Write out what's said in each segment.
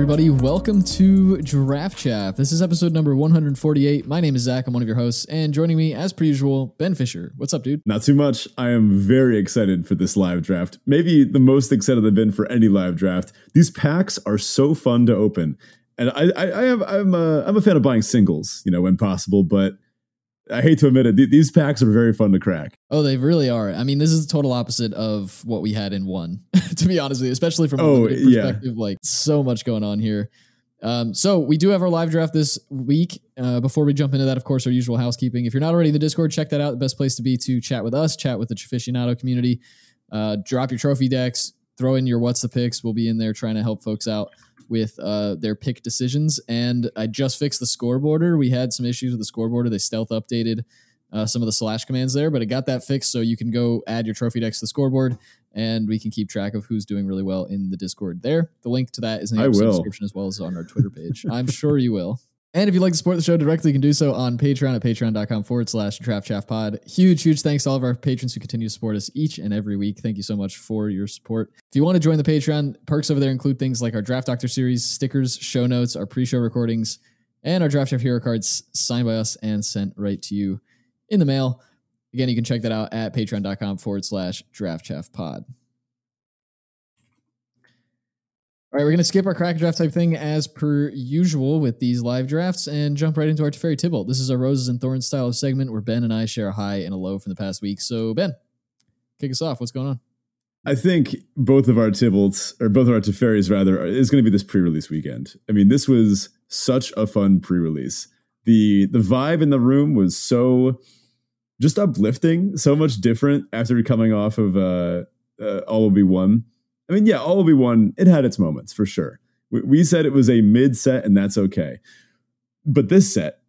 Everybody? Welcome to Draft Chaff. This is episode number 148. My name is Zach. I'm one of your hosts, and joining me, as per usual, Ben Fisher. What's up, dude? Not too much. I am very excited for this live draft. Maybe the most excited I've been for any live draft. These packs are so fun to open, and I, I, I have, I'm, a, I'm a fan of buying singles, you know, when possible, but I hate to admit it, th- these packs are very fun to crack. Oh, they really are. I mean, this is the total opposite of what we had in one, to be honest with you, especially from Oh, a yeah. perspective. Like, so much going on here. Um, so we do have our live draft this week. Uh, before we jump into that, of course, our usual housekeeping. If you're not already in the Discord, check that out. The best place to be to chat with us, chat with the aficionado community. Uh, drop your trophy decks, throw in your what's the picks. We'll be in there trying to help folks out with uh, their pick decisions. And I just fixed the scoreboarder. We had some issues with the scoreboarder. They stealth updated uh, some of the slash commands there, but I got that fixed. So you can go add your trophy decks to the scoreboard and we can keep track of who's doing really well in the Discord there. The link to that is in the I episode will. description as well as on our Twitter page. I'm sure you will. And if you'd like to support the show directly, you can do so on Patreon at patreon.com forward slash draft chaff pod. Huge, huge thanks to all of our patrons who continue to support us each and every week. Thank you so much for your support. If you want to join the Patreon, perks over there include things like our Draft Doctor series, stickers, show notes, our pre show recordings, and our Draft Chaff Hero cards signed by us and sent right to you in the mail. Again, you can check that out at patreon.com forward slash draft chaff pod. All right, we're going to skip our crack draft type thing as per usual with these live drafts and jump right into our Teferi Tibalt. This is our Roses and Thorns style of segment where Ben and I share a high and a low from the past week. So, Ben, kick us off. What's going on? I think both of our Tibalts, or both of our Teferis rather, is going to be this pre-release weekend. I mean, this was such a fun pre-release. The the vibe in the room was so just uplifting, so much different after coming off of uh, uh All Will Be One. I mean, yeah, Be One, it had its moments for sure. We, we said it was a mid set, and that's okay. But this set,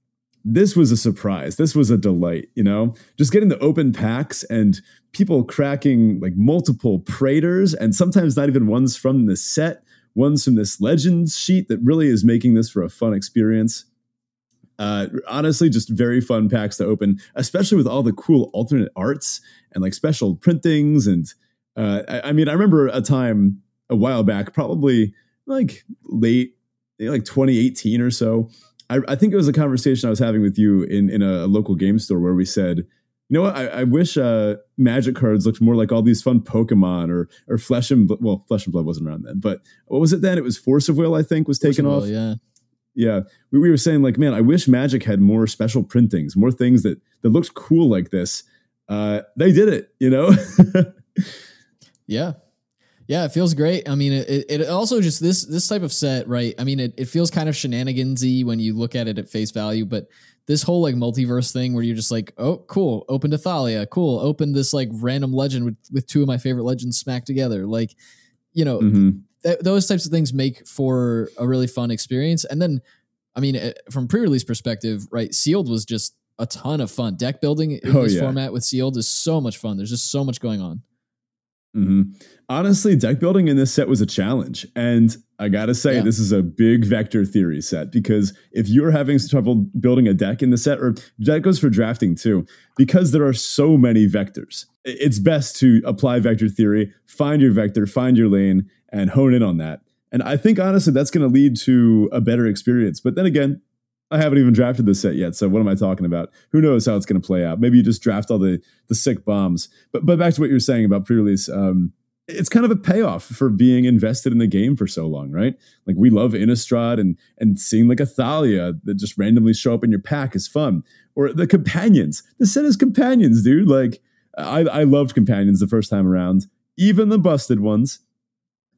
this was a surprise. This was a delight, you know? Just getting the open packs and people cracking like multiple Praetors and sometimes not even ones from the set, ones from this Legends sheet that really is making this for a fun experience. Uh, honestly, just very fun packs to open, especially with all the cool alternate arts and like special printings. And uh, I, I mean, I remember a time a while back, probably like late, like 2018 or so. I, I think it was a conversation I was having with you in, in a local game store where we said, you know what? I, I wish uh, Magic cards looked more like all these fun Pokemon or or Flesh and Bl- well, Flesh and Blood wasn't around then, but what was it then? It was Force of Will, I think, was taken off. yeah. Yeah, we, we were saying like, man, I wish Magic had more special printings, more things that that looked cool like this. Uh, they did it, you know. Yeah. Yeah, it feels great. I mean, it, it, also just this this type of set, right? I mean, it, it feels kind of shenanigansy when you look at it at face value, but this whole like multiverse thing where you're just like, oh, cool, open to Thalia, cool, open this like random legend with with two of my favorite legends smacked together, like, you know, Mhm. th- those types of things make for a really fun experience. And then, I mean, eh, from pre-release perspective, right? Sealed was just a ton of fun. Deck building in Oh, this yeah. format with Sealed is so much fun. There's just so much going on. Hmm Honestly, deck building in this set was a challenge. And I gotta say, Yeah. this is a big vector theory set because if you're having trouble building a deck in the set, or that goes for drafting too, because there are so many vectors, it's best to apply vector theory, find your vector, find your lane, and hone in on that. And I think honestly, that's gonna lead to a better experience. But then again, I haven't even drafted this set yet, so what am I talking about? Who knows how it's going to play out? Maybe you just draft all the the sick bombs. But but back to what you were saying about pre-release, um, it's kind of a payoff for being invested in the game for so long, right? Like we love Innistrad and and seeing like a Thalia that just randomly show up in your pack is fun. Or the companions. The set is companions, dude. Like I I loved companions the first time around, even the busted ones.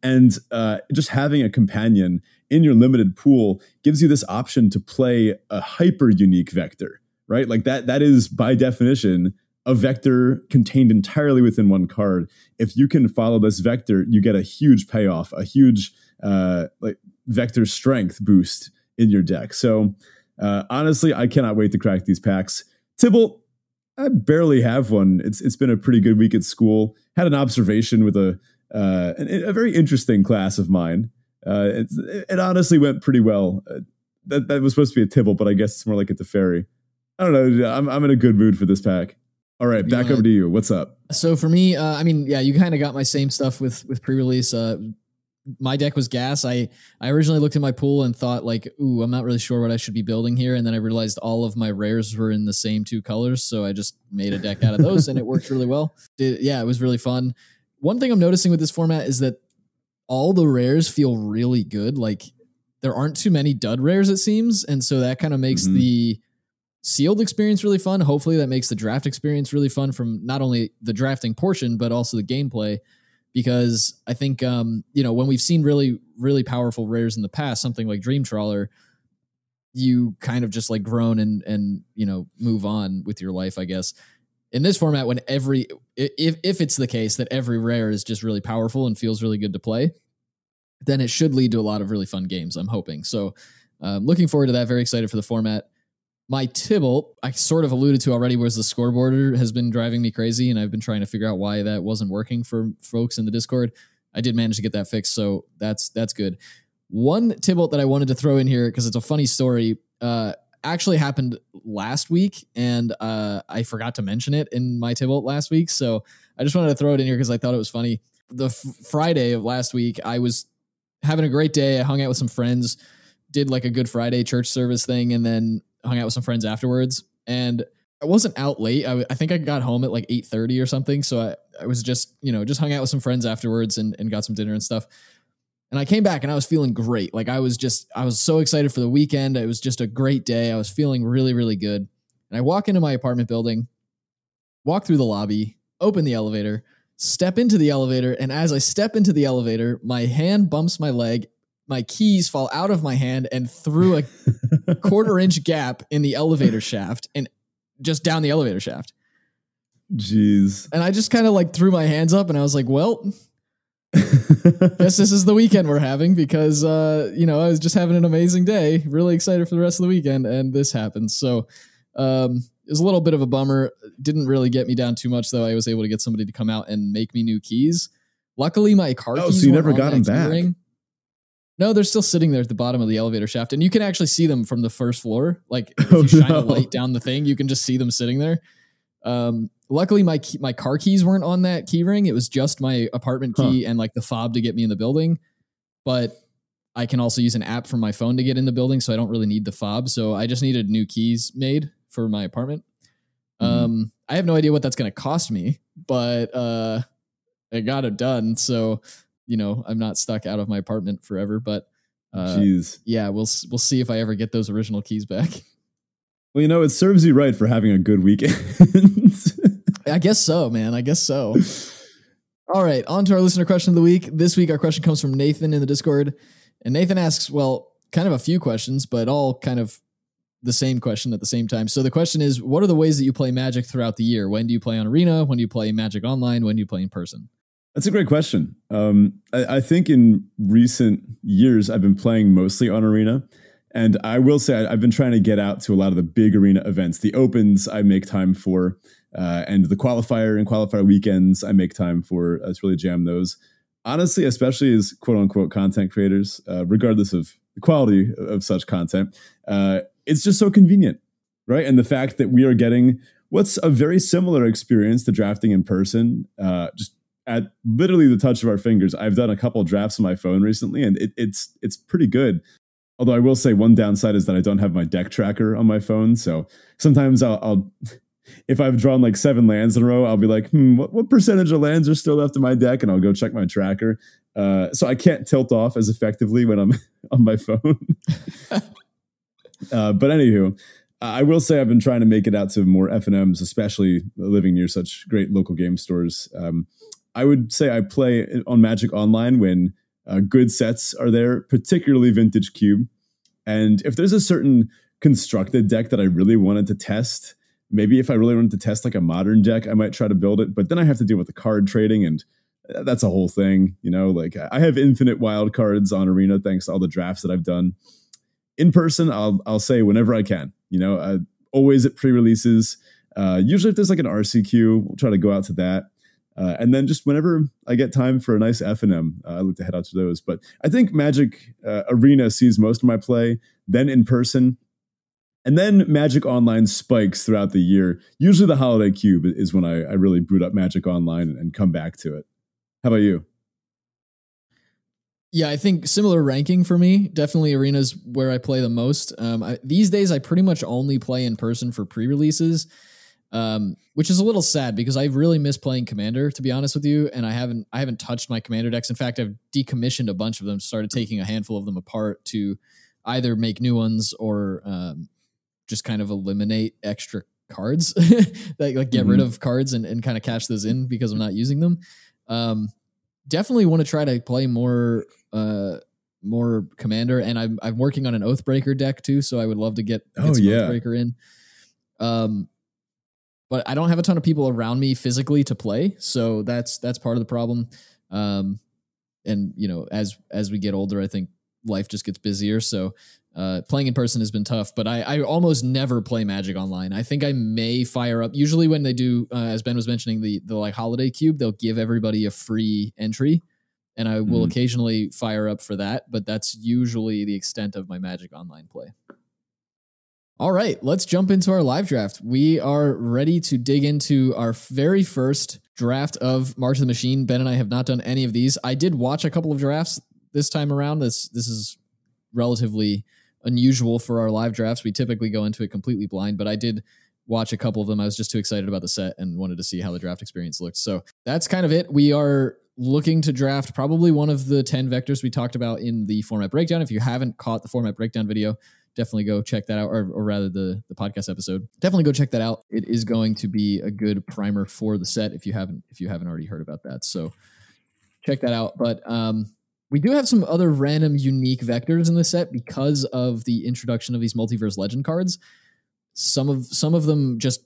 And uh, just having a companion in your limited pool gives you this option to play a hyper unique vector, right? Like that that is by definition a vector contained entirely within one card. If you can follow this vector, you get a huge payoff, a huge uh, like vector strength boost in your deck. So uh, honestly, I cannot wait to crack these packs. Tibble, I barely have one. It's it's been a pretty good week at school. Had an observation with a uh, an, a very interesting class of mine. Uh, it's, it honestly went pretty well. Uh, that that was supposed to be a Tibble, but I guess it's more like a Teferi. I don't know. I'm I'm in a good mood for this pack. All right, back Yeah. over to you. What's up? So for me, uh, I mean, yeah, you kind of got my same stuff with with pre-release. Uh, my deck was gas. I I originally looked at my pool and thought like, ooh, I'm not really sure what I should be building here, and then I realized all of my rares were in the same two colors, so I just made a deck out of those, and it worked really well. It, yeah, it was really fun. One thing I'm noticing with this format is that all the rares feel really good. Like there aren't too many dud rares, it seems, and so that kind of makes Mhm. the sealed experience really fun. Hopefully, that makes the draft experience really fun from not only the drafting portion but also the gameplay. Because I think um, you know when we've seen really really powerful rares in the past, something like Dream Trawler, you kind of just like groan and and you know move on with your life, I guess. In this format, when every if if it's the case that every rare is just really powerful and feels really good to play, then it should lead to a lot of really fun games. I'm hoping so. Um, looking forward to that. Very excited for the format. My Tibble, I sort of alluded to already, was the scoreboarder has been driving me crazy, and I've been trying to figure out why that wasn't working for folks in the Discord. I did manage to get that fixed, so that's that's good. One Tibalt that I wanted to throw in here because it's a funny story. Uh, actually happened last week, and uh, I forgot to mention it in my Tibalt last week. So I just wanted to throw it in here because I thought it was funny. The f- Friday of last week, I was having a great day. I hung out with some friends, did like a Good Friday church service thing, and then hung out with some friends afterwards. And I wasn't out late. I, w- I think I got home at like eight thirty or something. So I, I was just you know just hung out with some friends afterwards and, and got some dinner and stuff. And I came back and I was feeling great. Like I was just I was so excited for the weekend. It was just a great day. I was feeling really really good. And I walk into my apartment building, walk through the lobby, open the elevator, step into the elevator, and as I step into the elevator, my hand bumps my leg. My keys fall out of my hand and through a quarter inch gap in the elevator shaft and just down the elevator shaft. Jeez. And I just kind of like threw my hands up and I was like, well, guess this is the weekend we're having because uh, you know, I was just having an amazing day, really excited for the rest of the weekend, and this happens. So um it was a little bit of a bummer. Didn't really get me down too much though. I was able to get somebody to come out and make me new keys. Luckily my car Oh, keys so you never got them back. keyring. No, they're still sitting there at the bottom of the elevator shaft, and you can actually see them from the first floor. Like if Oh, you shine a light down the thing, you can just see them sitting there. Um, luckily, my key, my car keys weren't on that key ring. It was just my apartment key and like the fob to get me in the building. But I can also use an app from my phone to get in the building, so I don't really need the fob. So I just needed new keys made for my apartment. Mhm. Um, I have no idea what that's going to cost me, but uh, I got it done. So you know, I'm not stuck out of my apartment forever. But uh, Jeez. yeah, we'll we'll see if I ever get those original keys back. Well, you know, it serves you right for having a good weekend. I guess so, man. I guess so. All right, on to our listener question of the week. This week, our question comes from Nathan in the Discord. And Nathan asks, well, kind of a few questions, but all kind of the same question at the same time. So the question is, what are the ways that you play Magic throughout the year? When do you play on Arena? When do you play Magic Online? When do you play in person? That's a great question. Um, I, I think in recent years, I've been playing mostly on Arena. And I will say, I, I've been trying to get out to a lot of the big arena events. The opens, I make time for, uh, and the qualifier and qualifier weekends, I make time for. Uh, to really jam those. Honestly, especially as quote unquote content creators, uh, regardless of the quality of such content, uh, it's just so convenient, right? And the fact that we are getting what's a very similar experience to drafting in person, uh, just at literally the touch of our fingers. I've done a couple drafts on my phone recently, and it, it's it's pretty good. Although I will say one downside is that I don't have my deck tracker on my phone, so sometimes I'll, I'll if I've drawn like seven lands in a row, I'll be like, hmm, what, what percentage of lands are still left in my deck, and I'll go check my tracker. Uh, so I can't tilt off as effectively when I'm on my phone. uh, but anywho, I will say I've been trying to make it out to more FNMs, especially living near such great local game stores. Um, I would say I play on Magic Online when uh, good sets are there, particularly Vintage Cube. And if there's a certain constructed deck that I really wanted to test, maybe if I really wanted to test like a modern deck, I might try to build it. But then I have to deal with the card trading, and uh, that's a whole thing. You know, like I have infinite wild cards on Arena thanks to all the drafts that I've done. In person, I'll I'll say whenever I can. You know, uh, always at pre-releases. Uh, usually, if there's like an RCQ, we'll try to go out to that. Uh, and then just whenever I get time for a nice F and M, uh, I like to head out to those. But I think Magic uh, Arena sees most of my play. Then in person, and then Magic Online spikes throughout the year. Usually, the Holiday Cube is when I, I really boot up Magic Online and, come back to it. How about you? Yeah, I think similar ranking for me. Definitely arenas where I play the most. Um, I, these days, I pretty much only play in person for pre-releases, um, which is a little sad because I really miss playing Commander. To be honest with you, and I haven't I haven't touched my Commander decks. In fact, I've decommissioned a bunch of them. Started taking a handful of them apart to either make new ones or um, just kind of eliminate extra cards, like, like get mm-hmm. rid of cards and, and kind of cash those in because I'm not using them. Um, definitely want to try to play more uh more commander and I'm I'm working on an Oathbreaker deck too, so I would love to get, get oh, yeah. Oathbreaker in. Um but I don't have a ton of people around me physically to play, so that's that's part of the problem. Um and you know, as as we get older, I think life just gets busier, so uh, playing in person has been tough, but I, I almost never play Magic online. I think I may fire up. Usually, when they do, uh, as Ben was mentioning, the the like holiday cube, they'll give everybody a free entry, and I will mm. occasionally fire up for that. But that's usually the extent of my Magic online play. All right, let's jump into our live draft. We are ready to dig into our very first draft of March of the Machine. Ben and I have not done any of these. I did watch a couple of drafts this time around. This this is relatively unusual for our live drafts. We typically go into it completely blind, but I did watch a couple of them. I was just too excited about the set and wanted to see how the draft experience looked. So that's kind of it. We are looking to draft probably one of the 10 vectors we talked about in the format breakdown. If you haven't caught the format breakdown video, definitely go check that out, or, or rather the, the podcast episode. Definitely go check that out. It is going to be a good primer for the set if you haven't if you haven't already heard about that. So check that out. But um we do have some other random unique vectors in the set because of the introduction of these multiverse legend cards. Some of some of them just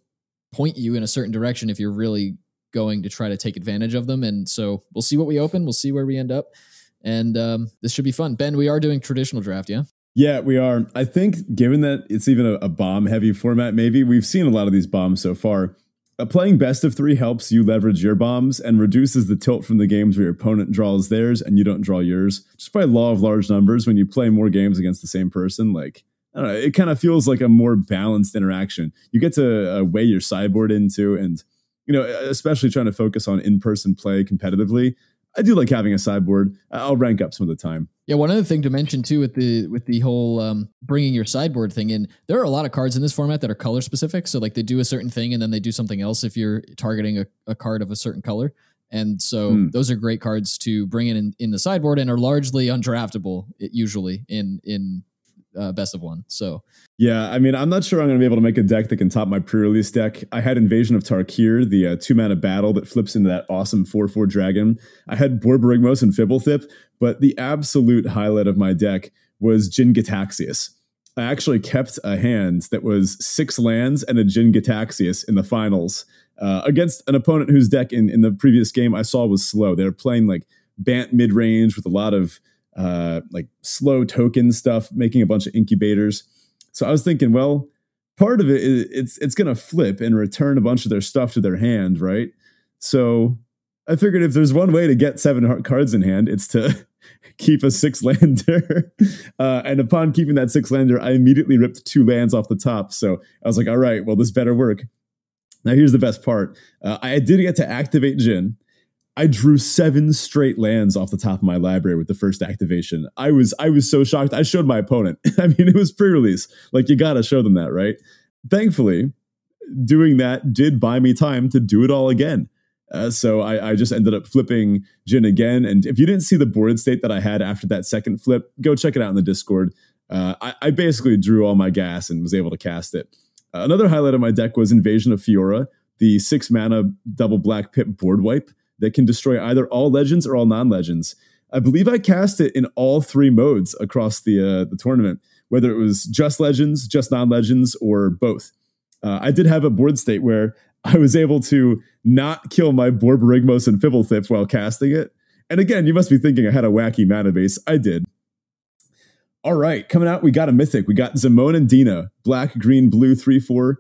point you in a certain direction if you're really going to try to take advantage of them. And so we'll see what we open. We'll see where we end up. And um, this should be fun. Ben, we are doing traditional draft, yeah? Yeah, we are. I think given that it's even a, a bomb heavy format, maybe we've seen a lot of these bombs so far. Uh, playing best of three helps you leverage your bombs and reduces the tilt from the games where your opponent draws theirs and you don't draw yours. Just by law of large numbers, when you play more games against the same person, like I don't know, it kind of feels like a more balanced interaction. You get to uh, weigh your sideboard into, and you know, especially trying to focus on in-person play competitively. I do like having a sideboard. I'll rank up some of the time. Yeah, one other thing to mention too with the with the whole um, bringing your sideboard thing in, there are a lot of cards in this format that are color specific. So like they do a certain thing and then they do something else if you're targeting a, a card of a certain color. And so mm. those are great cards to bring in, in, in the sideboard and are largely undraftable usually in in uh, best of one. So yeah, I mean, I'm not sure I'm going to be able to make a deck that can top my pre-release deck. I had Invasion of Tarkir, the uh, two mana battle that flips into that awesome four four dragon. I had Borborygmos and Fblthp, but the absolute highlight of my deck was Jin Gitaxias. I actually kept a hand that was six lands and a Jin Gitaxias in the finals uh, against an opponent whose deck in, in the previous game I saw was slow. They were playing like Bant mid range with a lot of uh, like slow token stuff, making a bunch of incubators. So I was thinking, well, part of it is it's it's going to flip and return a bunch of their stuff to their hand, right? So I figured if there's one way to get seven cards in hand, it's to keep a six lander. Uh, and upon keeping that six lander, I immediately ripped two lands off the top. So I was like, all right, well, this better work. Now here's the best part. Uh, I did get to activate Jin. I drew seven straight lands off the top of my library with the first activation. I was I was so shocked. I showed my opponent. I mean, it was pre-release. Like you gotta show them that, right? Thankfully, doing that did buy me time to do it all again. Uh, so I, I, just ended up flipping Jin again. And if you didn't see the board state that I had after that second flip, go check it out in the Discord. Uh, I, I, basically drew all my gas and was able to cast it. Uh, another highlight of my deck was Invasion of Fiora, the six mana double black pip board wipe that can destroy either all legends or all non legends. I believe I cast it in all three modes across the uh, the tournament, whether it was just legends, just non legends, or both. Uh, I did have a board state where I was able to not kill my Borborygmos and Fblthp while casting it. And again, you must be thinking I had a wacky mana base. I did. All right, coming out, we got a mythic. We got Zimone and Dina, black, green, blue, 3 4.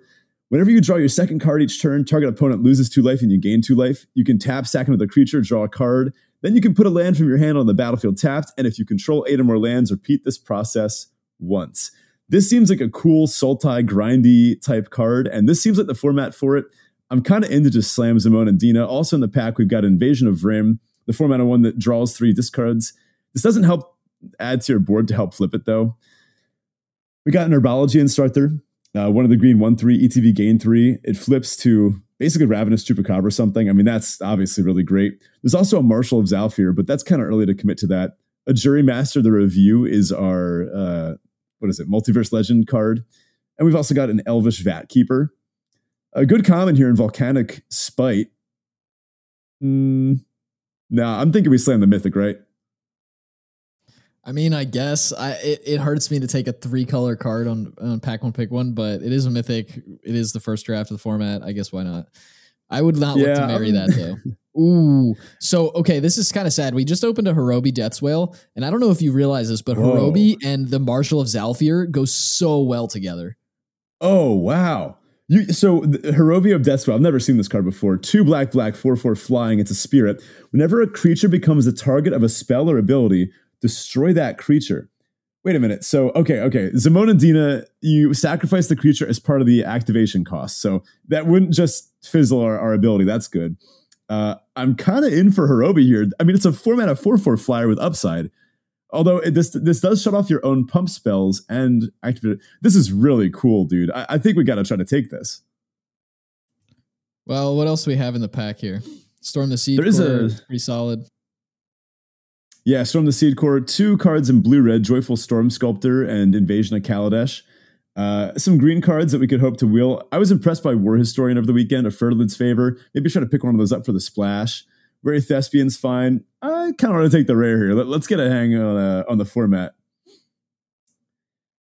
Whenever you draw your second card each turn, target opponent loses two life and you gain two life. You can tap, sack another creature, draw a card. Then you can put a land from your hand on the battlefield tapped. And if you control eight or more lands, repeat this process once. This seems like a cool Sultai grindy type card, and this seems like the format for it. I'm kind of into just Slam Zimone and Dina. Also in the pack, we've got Invasion of Vryn, the format of one that draws three discards. This doesn't help add to your board to help flip it though. We got an herbology instructor, uh, one of the green 1 3 ETB gain 3. It flips to basically Ravenous Chupacabra or something. I mean, that's obviously really great. There's also a Marshal of Zhalfir, but that's kind of early to commit to that. A Juri Master, the Revue is our, uh, what is it, Multiverse Legend card. And we've also got an Elvish Vatkeeper. A good common here in Volcanic Spite. Mm, nah, I'm thinking we slam the Mythic, right? I mean, I guess I it, it hurts me to take a three color card on, on pack one pick one, but it is a mythic. It is the first draft of the format. I guess why not? I would not yeah, look to marry um, that though. Ooh, so okay, this is kind of sad. We just opened a Hirobi Death's Whale, and I don't know if you realize this, but Whoa. Hirobi and the Marshal of Zhalfir go so well together. Oh wow! You, so Hirobi of Death's Whale, I've never seen this card before. Two black, black, four, four flying. It's a spirit. Whenever a creature becomes the target of a spell or ability, destroy that creature. Wait a minute. So, okay, okay. Zimone Dina, you sacrifice the creature as part of the activation cost. So that wouldn't just fizzle our, our ability. That's good. Uh, I'm kind of in for Hirobi here. I mean, it's a four mana 4 4 flyer with upside. Although it, this this does shut off your own pump spells and activate. This is really cool, dude. I, I think we got to try to take this. Well, what else do we have in the pack here? Storm the Seidr. There is a pretty solid. Yeah, Storm the Seidr Core, two cards in blue red Joyful Storm Sculptor and Invasion of Kaladesh. Uh, some green cards that we could hope to wheel. I was impressed by War Historian over the weekend, a Fertilid's favor. Maybe try to pick one of those up for the splash. Very Thespian's fine. I kind of want to take the rare here. Let, us get a hang on, uh, on the format.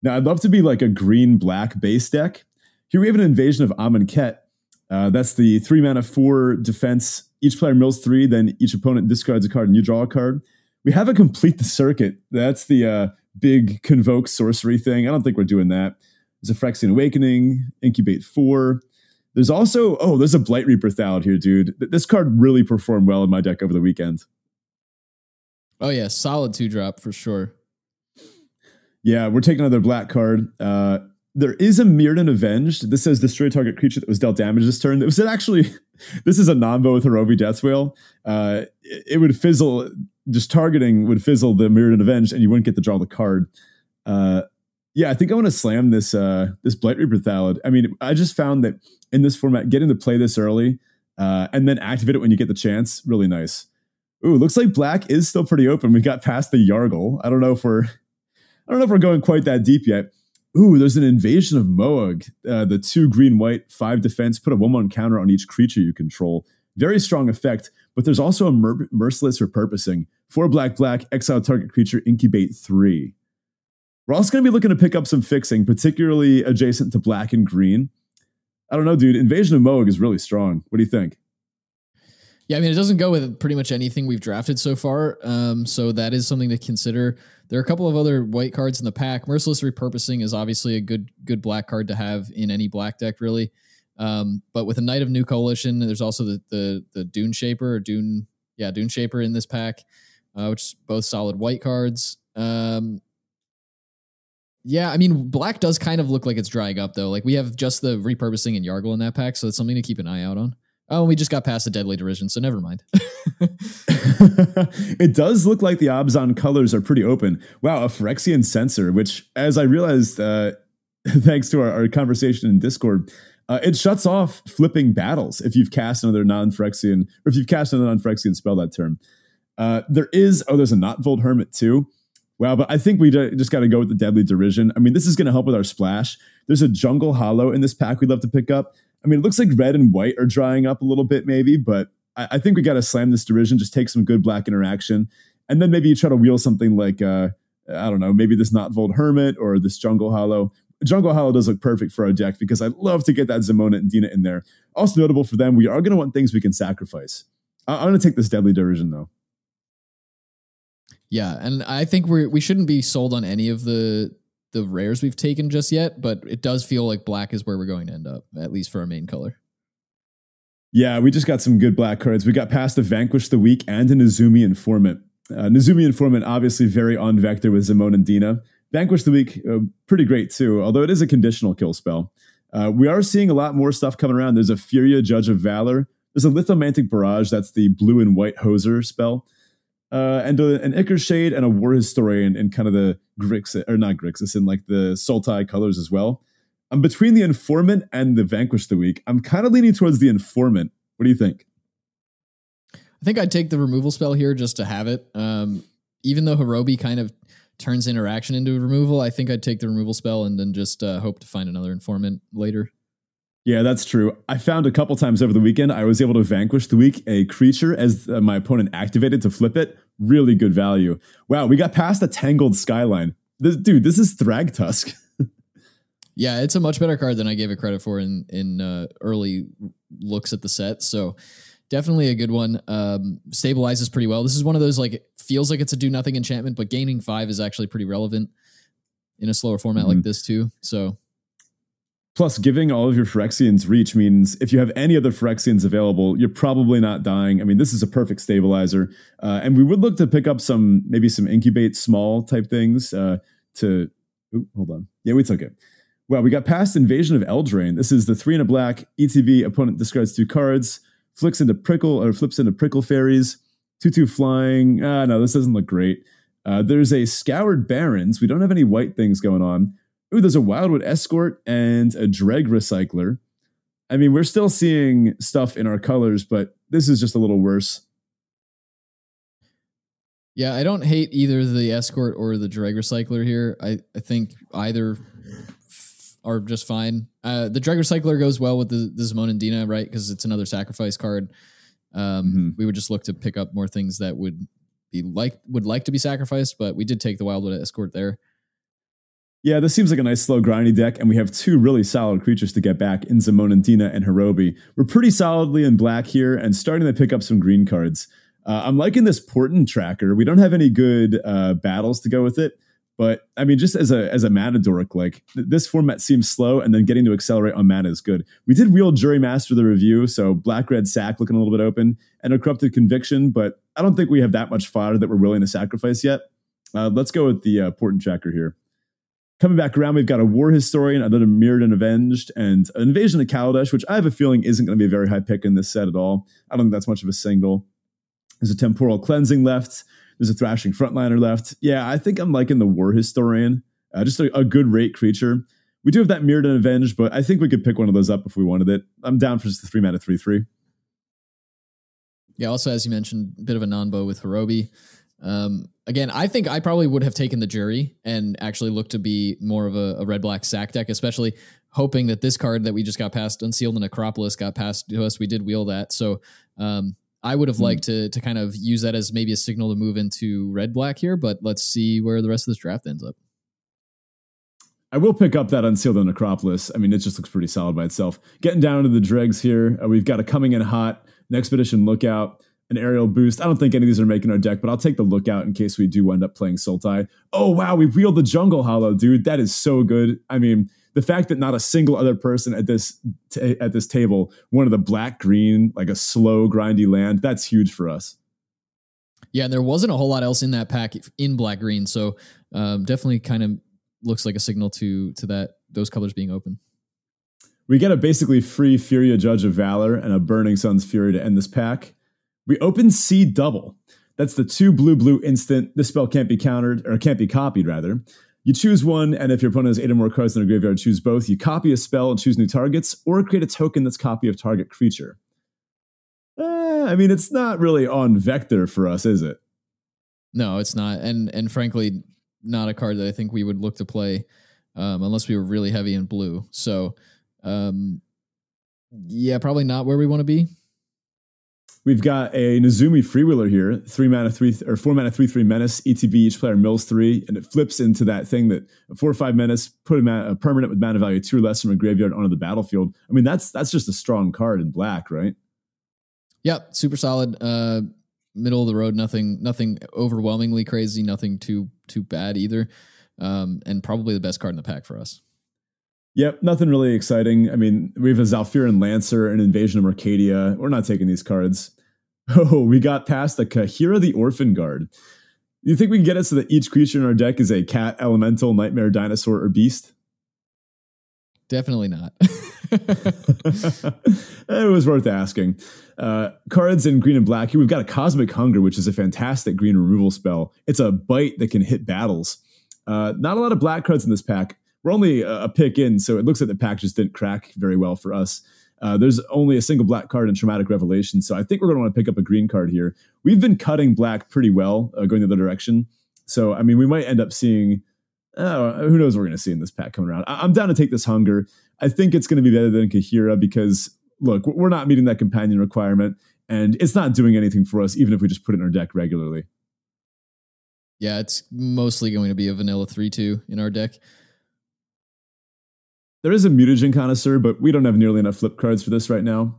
Now, I'd love to be like a green black base deck. Here we have an invasion of Amonkhet. Uh, that's the three mana, four defense. Each player mills three, then each opponent discards a card and you draw a card we have a complete the circuit. That's the uh, big convoke sorcery thing. I don't think we're doing that. There's a Phyrexian Awakening, Incubate 4. There's also, oh, there's a Blightreaper Thallid here, dude. This card really performed well in my deck over the weekend. Oh, yeah. Solid two drop for sure. Yeah, we're taking another black card. Uh, there is a Mirrodin Avenged. This says destroy target creature that was dealt damage this turn. It was actually, this is a Nombo with Hirobi Death's Whale. Uh, it, it, would fizzle, just targeting would fizzle the Mirrodin Avenged and you wouldn't get to draw the card. Uh, yeah, I think I want to slam this uh, this Blightreaper Thallid. I mean, I just found that in this format, getting to play this early uh, and then activate it when you get the chance, really nice. Ooh, looks like black is still pretty open. We got past the Yargle. I don't know if we're I don't know if we're going quite that deep yet. Ooh, there's an invasion of Moag. Uh, the two green white, five defense, put a one one counter on each creature you control. Very strong effect, but there's also a mer- merciless repurposing. for black, black, exile target creature, incubate three. We're also going to be looking to pick up some fixing, particularly adjacent to black and green. I don't know, dude. Invasion of Moag is really strong. What do you think? Yeah, I mean, it doesn't go with pretty much anything we've drafted so far. Um, so that is something to consider. There are a couple of other white cards in the pack. Merciless Repurposing is obviously a good good black card to have in any black deck, really. Um, but with a Knight of New Coalition, there's also the the, the Dune Shaper or Dune, yeah, Dune Shaper in this pack, uh, which is both solid white cards. Um, yeah, I mean, black does kind of look like it's drying up though. Like we have just the repurposing and Yargle in that pack, so it's something to keep an eye out on. Oh, we just got past the deadly derision, so never mind. it does look like the Abzan colors are pretty open. Wow, a Phyrexian Censor, which, as I realized, uh, thanks to our, our, conversation in Discord, uh, it shuts off flipping battles if you've cast another non-Phyrexian, or if you've cast another non-Phyrexian spell that turn. Uh, there is, oh, there's a Notvold Hermit too. Wow, but I think we just got to go with the Deadly Derision. I mean, this is going to help with our splash. There's a Jungle Hollow in this pack we'd love to pick up. I mean, it looks like red and white are drying up a little bit, maybe, but I, I think we got to slam this derision, just take some good black interaction, and then maybe you try to wheel something like, uh, I don't know, maybe this Notvold Hermit or this Jungle Hollow. Jungle Hollow does look perfect for our deck because I love to get that Zimone and Dina in there. Also notable for them, we are going to want things we can sacrifice. I- I'm going to take this Deadly Derision though. Yeah, and I think we we shouldn't be sold on any of the the rares we've taken just yet, but it does feel like black is where we're going to end up, at least for our main color. Yeah, we just got some good black cards. We got past the Vanquish the Weak and a Nezumi Informant. Uh, Nezumi Informant, obviously very on vector with Zimone and Dina. Vanquish the Weak, uh, pretty great too, although it is a conditional kill spell. Uh, we are seeing a lot more stuff coming around. There's a Furia Judge of Valor. There's a Lithomantic Barrage, that's the blue and white hoser spell. uh, and a, an Ichor Shade and a War Historian in kind of the Grixis, or not Grixis, in like the Sultai colors as well. I'm between the Informant and the Vanquish the Weak. I'm kind of leaning towards the Informant. What do you think? I think I'd take the removal spell here just to have it. Um, even though Hirobi kind of turns interaction into removal, I think I'd take the removal spell and then just uh, hope to find another informant later. Yeah, that's true. I found a couple times over the weekend I was able to vanquish the Weak a creature as uh, my opponent activated to flip it. Really good value. Wow, we got past the tangled skyline. This, dude, this is Thragtusk. yeah, it's a much better card than I gave it credit for in in uh, early looks at the set. So definitely a good one. Um, stabilizes pretty well. This is one of those like feels like it's a do nothing enchantment, but gaining five is actually pretty relevant in a slower format mm-hmm. like this too. So Plus, giving all of your Phyrexians reach means if you have any other Phyrexians available, you're probably not dying. I mean, this is a perfect stabilizer. Uh, and we would look to pick up some, maybe some incubate small type things uh, to. Ooh, hold on. Yeah, we took it. Well, we got past Invasion of Eldraine. This is the three and a black ETV Opponent discards two cards, flicks into prickle or flips into prickle faeries. Two flying. Ah, no, this doesn't look great. Uh, there's a scoured barrens. We don't have any white things going on. Ooh, there's a Wildwood Escort and a Dreg Recycler. I mean, we're still seeing stuff in our colors, but this is just a little worse. Yeah, I don't hate either the Escort or the Dreg Recycler here. I, I think either are just fine. Uh, the Dreg Recycler goes well with the, the Zimone and Dina, right? Because it's another sacrifice card. Um, mm-hmm. We would just look to pick up more things that would be like would like to be sacrificed, but we did take the Wildwood Escort there. Yeah, this seems like a nice slow grindy deck, and we have two really solid creatures to get back in Zimone and Dina and Hirobi. We're pretty solidly in black here and starting to pick up some green cards. Uh, I'm liking this Portent tracker. We don't have any good uh, battles to go with it, but I mean, just as a as a mana dork, like th- this format seems slow, and then getting to accelerate on mana is good. We did wheel Juri Master the Revue, so black red sack looking a little bit open, and a corrupted conviction, but I don't think we have that much fodder that we're willing to sacrifice yet. Uh, let's go with the uh, Portent tracker here. Coming back around, we've got a war historian, another Mirrodin Avenged, and an invasion of Kaladesh, which I have a feeling isn't going to be a very high pick in this set at all. I don't think that's much of a single. There's a temporal cleansing left. There's a thrashing frontliner left. Yeah, I think I'm liking the war historian. Uh, just a, a, good rate creature. We do have that Mirrodin Avenged, but I think we could pick one of those up if we wanted it. I'm down for just the three mana three three. Yeah. Also, as you mentioned, a bit of a nombo with Hirobi. Um, again, I think I probably would have taken the Juri and actually looked to be more of a, a red black sack deck, especially hoping that this card that we just got past unsealed in Necropolis got passed to us. We did wheel that, so um, I would have mm. liked to to kind of use that as maybe a signal to move into red black here. But let's see where the rest of this draft ends up. I will pick up that unsealed in Necropolis. I mean, it just looks pretty solid by itself. Getting down to the dregs here, uh, we've got a coming in hot, an expedition lookout an aerial boost. I don't think any of these are making our deck, but I'll take the lookout in case we do end up playing Sultai. Oh wow, we wheeled the jungle hollow, dude. That is so good. I mean, the fact that not a single other person at this t- at this table wanted the black green, like a slow grindy land, that's huge for us. Yeah, and there wasn't a whole lot else in that pack in black green, so um, definitely kind of looks like a signal to to that those colors being open. We get a basically free Furia Judge of Valor and a Burning Sun's Fury to end this pack. We open See Double. That's the two blue blue instant. This spell can't be countered or can't be copied rather. You choose one, and if your opponent has eight or more cards in their graveyard, choose both. You copy a spell and choose new targets, or create a token that's copy of target creature. Eh, I mean, it's not really on vector for us, is it? No, it's not, and and frankly, not a card that I think we would look to play um, unless we were really heavy in blue. So, um, yeah, probably not where we want to be. We've got a Nezumi freewheeler here, three mana, three or four mana, three three menace. ETB each player mills three, and it flips into that thing that four or five menace put a, mana, a permanent with mana value two or less from a graveyard onto the battlefield. I mean, that's that's just a strong card in black, right? Yep, super solid. Uh, middle of the road, nothing nothing overwhelmingly crazy, nothing too too bad either, um, and probably the best card in the pack for us. Yep, nothing really exciting. I mean, we have a Zhalfirin Lancer, an Invasion of Arcadia. We're not taking these cards. Oh, we got past the Kaheera the Orphan Guard. You think we can get it so that each creature in our deck is a cat, elemental, nightmare, dinosaur, or beast? Definitely not. it was worth asking. Uh, cards in green and black here. We've got a Cosmic Hunger, which is a fantastic green removal spell. It's a bite that can hit battles. Uh, not a lot of black cards in this pack. We're only a pick in, so it looks like the pack just didn't crack very well for us. Uh, there's only a single black card in Traumatic Revelation, so I think we're going to want to pick up a green card here. We've been cutting black pretty well, uh, going the other direction. So, I mean, we might end up seeing, uh, who knows what we're going to see in this pack coming around. I- am down to take this hunger. I think it's going to be better than Kaheera because, look, we're not meeting that companion requirement, and it's not doing anything for us, even if we just put it in our deck regularly. Yeah, it's mostly going to be a vanilla 3 2 in our deck. There is a mutagen connoisseur, but we don't have nearly enough flip cards for this right now.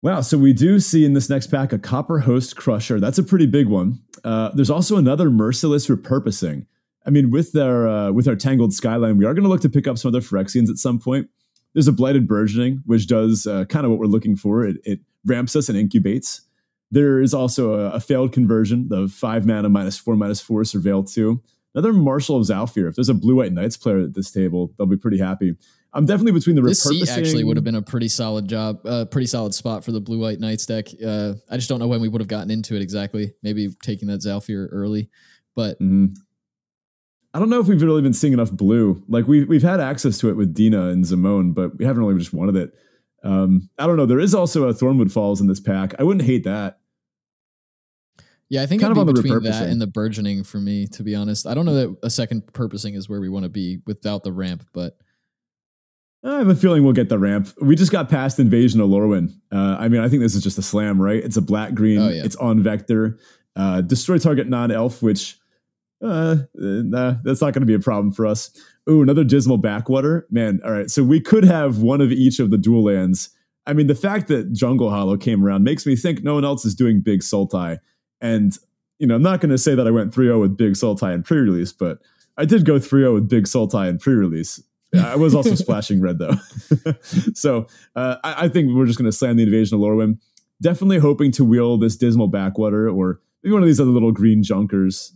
Wow, so we do see in this next pack a Copper Host Crusher. That's a pretty big one. Uh, there's also another Merciless Repurposing. I mean, with our uh, with our Tangled Skyline, we are going to look to pick up some other Phyrexians at some point. There's a Blighted Burgeoning, which does uh, kind of what we're looking for. It, it, ramps us and incubates. There is also a, a failed conversion, the five mana minus four minus four Surveil 2. Another Marshal of Zhalfir. If there's a blue white knights player at this table, they'll be pretty happy. I'm definitely between the this repurposing. seat actually would have been a pretty solid job, uh, pretty solid spot for the blue white knights deck. Uh, I just don't know when we would have gotten into it exactly. Maybe taking that Zhalfir early, but mm-hmm. I don't know if we've really been seeing enough blue. Like we've we've had access to it with Dina and Zimone, but we haven't really just wanted it. Um, I don't know. There is also a Thornwood Falls in this pack. I wouldn't hate that. Yeah, I think kind of between that and the burgeoning for me, to be honest. I don't know that a second purposing is where we want to be without the ramp, but I have a feeling we'll get the ramp. We just got past Invasion of Lorwyn. Uh, I mean, I think this is just a slam, right? It's a black green. Oh, yeah. It's on vector. Uh, destroy target non elf, which uh, nah, that's not going to be a problem for us. Ooh, another dismal backwater. Man, all right. So we could have one of each of the dual lands. I mean, the fact that Jungle Hollow came around makes me think no one else is doing Big Sultai. And, you know, I'm not going to say that I went 3 0 with Big Sultai in pre release, but I did go 3 0 with Big Sultai in pre release. I was also splashing red though. so uh, I, I, think we're just going to slam the invasion of Lorwyn. Definitely hoping to wheel this dismal backwater or maybe one of these other little green junkers.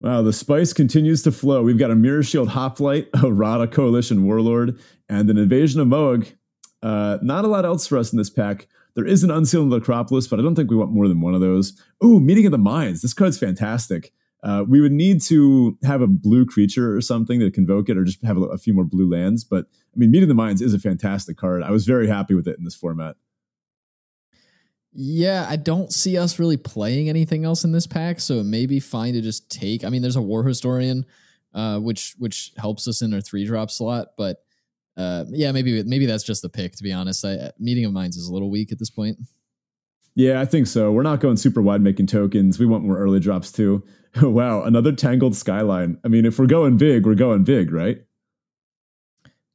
Wow, the spice continues to flow. We've got a Mirror Shield Hoplite, a Radha Coalition Warlord, and an Invasion of Moag. Uh, not a lot else for us in this pack. There is an Unsealing Acropolis, but I don't think we want more than one of those. Ooh, Meeting of the Minds. This card's fantastic. Uh, we would need to have a blue creature or something to convoke it, or just have a, a few more blue lands. But I mean, Meeting of the Minds is a fantastic card. I was very happy with it in this format. Yeah, I don't see us really playing anything else in this pack, so it may be fine to just take. I mean, there's a War Historian, uh, which which helps us in our three drop slot, but uh, yeah, maybe maybe that's just the pick. To be honest, I, Meeting of Minds is a little weak at this point. Yeah, I think so. We're not going super wide making tokens. We want more early drops too. wow, another tangled skyline. I mean, if we're going big, we're going big, right?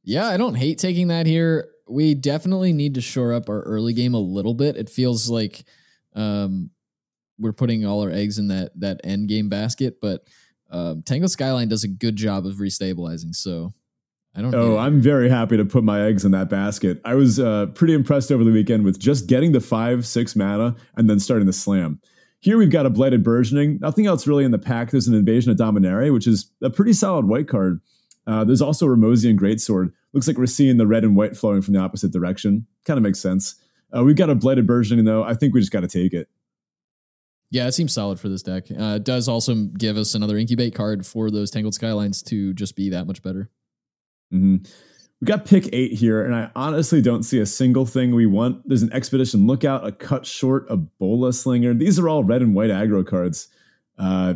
Yeah, I don't hate taking that here. We definitely need to shore up our early game a little bit. It feels like um, we're putting all our eggs in that that end game basket, but um, Tangled Skyline does a good job of restabilizing. So I don't. Oh, I'm very happy to put my eggs in that basket. I was uh, pretty impressed over the weekend with just getting the five six mana and then starting the slam. Here we've got a Blighted Burgeoning. Nothing else really in the pack. There's an Invasion of Dominaria, which is a pretty solid white card. Uh, there's also Ramosian Greatsword. Looks like we're seeing the red and white flowing from the opposite direction. Kind of makes sense. Uh, we've got a Blighted Burgeoning, though. I think we just got to take it. Yeah, it seems solid for this deck. Uh, it does also give us another Incubate card for those Tangled Skylines to just be that much better. Mm-hmm. We got pick eight here, and I honestly don't see a single thing we want. There's an Expedition Lookout, a Cut Short, a Bola Slinger. These are all red and white aggro cards. Uh,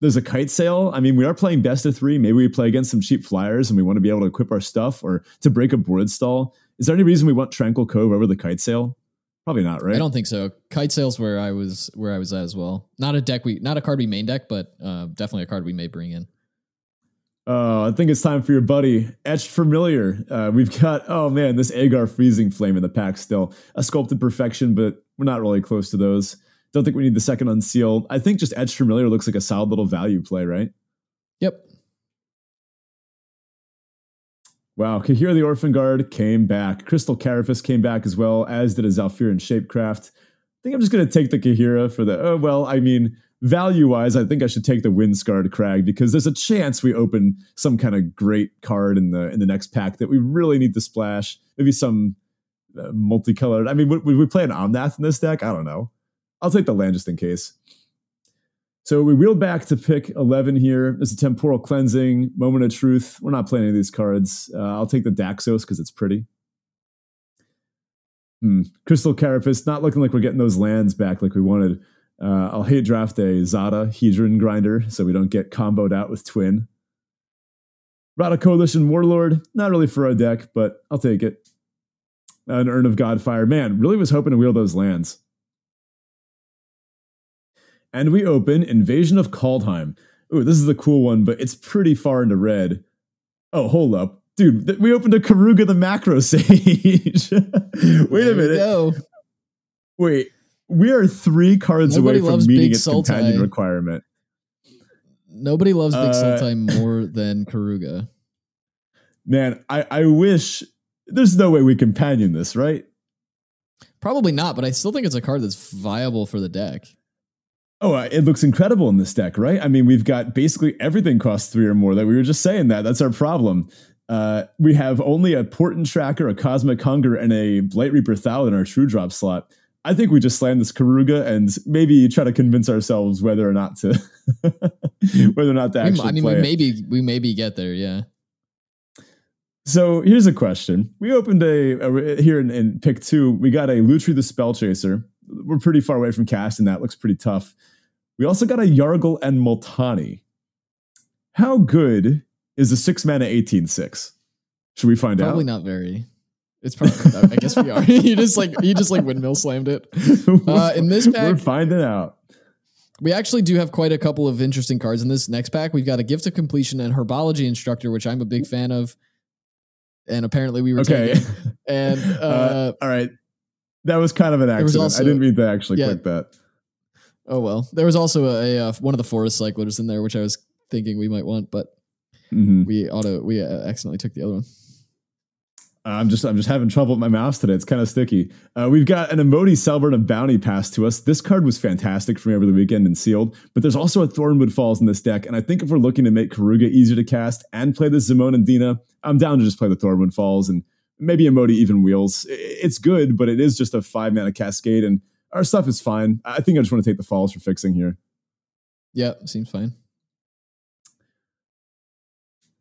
there's a kite sail. I mean, we are playing best of three. Maybe we play against some cheap flyers and we want to be able to equip our stuff or to break a board stall. Is there any reason we want Tranquil Cove over the kite sail? Probably not, right? I don't think so. Kite sail's where I was where I was at as well. Not a deck we not a card we main deck, but uh, definitely a card we may bring in. Uh, I think it's time for your buddy Etched Familiar. Uh, we've got oh man, this Agar Freezing Flame in the pack still a sculpted perfection, but we're not really close to those. Don't think we need the second unsealed. I think just Etched Familiar looks like a solid little value play, right? Yep. Wow, Kaheera the Orphan Guard came back. Crystal Carapace came back as well, as did a Zhalfirin Shapecraft. I think I'm just going to take the Kaheera for the. Oh well, I mean, value wise, I think I should take the Windscarred Crag because there's a chance we open some kind of great card in the in the next pack that we really need to splash. Maybe some uh, multicolored. I mean, would, would we play an Omnath in this deck? I don't know. I'll take the land just in case. So we wheel back to pick 11 here. There's a Temporal Cleansing, Moment of Truth. We're not playing any of these cards. Uh, I'll take the Daxos because it's pretty. Hmm. Crystal Carapace, not looking like we're getting those lands back like we wanted. Uh, I'll hate draft a Zada Hedron Grinder so we don't get comboed out with Twin. Radha Coalition Warlord, not really for our deck, but I'll take it. An Urn of Godfire. Man, really was hoping to wheel those lands. And we open Invasion of Kaldheim. Ooh, this is a cool one, but it's pretty far into red. Oh, hold up. Dude, th- we opened a Keruga the Macrosage. Wait a minute. Wait, we are three cards Nobody away from meeting Big its companion requirement. Nobody loves Big Uh, Sultai more than Keruga. Man, I, I wish there's no way we companion this, right? Probably not, but I still think it's a card that's viable for the deck. Oh, uh, it looks incredible in this deck, right? I mean, we've got basically everything costs three or more. That we were just saying that. That's our problem. Uh, we have only a Portent Tracker, a Cosmic Hunger, and a Blightreaper Thal in our two drop slot. I think we just slam this Keruga and maybe try to convince ourselves whether or not to whether or not to actually I mean, play we it. maybe we maybe get there. Yeah. So here's a question. We opened a, a- here in, in pick two. We got a Lutri the Spellchaser. We're pretty far away from cast, and that. Looks pretty tough. We also got a Yargle and Multani. How good is a six mana 18 6? Should we find Probably out? Probably not very. It's probably. I guess we are. you just like you just like windmill slammed it. Uh, in this pack, We're finding out. we actually do have quite a couple of interesting cards in this next pack. We've got a gift of compleation and herbology instructor, which I'm a big fan of. And apparently we were Okay. And uh, Uh, all right. That was kind of an accident. also- I didn't mean to actually Yeah. click that. oh well, there was also a, a uh, one of the forest cyclers in there, which I was thinking we might want, but Mhm. we auto we uh, accidentally took the other one. I'm just I'm just having trouble with my mouse today. It's kind of sticky. Uh, we've got an Imoti Celebrant of Bounty passed to us. This card was fantastic for me over the weekend and sealed, but there's also a Thornwood Falls in this deck, and I think if we're looking to make Keruga easier to cast and play the Zimone and Dina, I'm down to just play the Thornwood Falls and maybe Imoti even wheels. It's good, but it is just a five mana cascade, and our stuff is fine. I think I just want to take the falls for fixing here. Yeah, seems fine.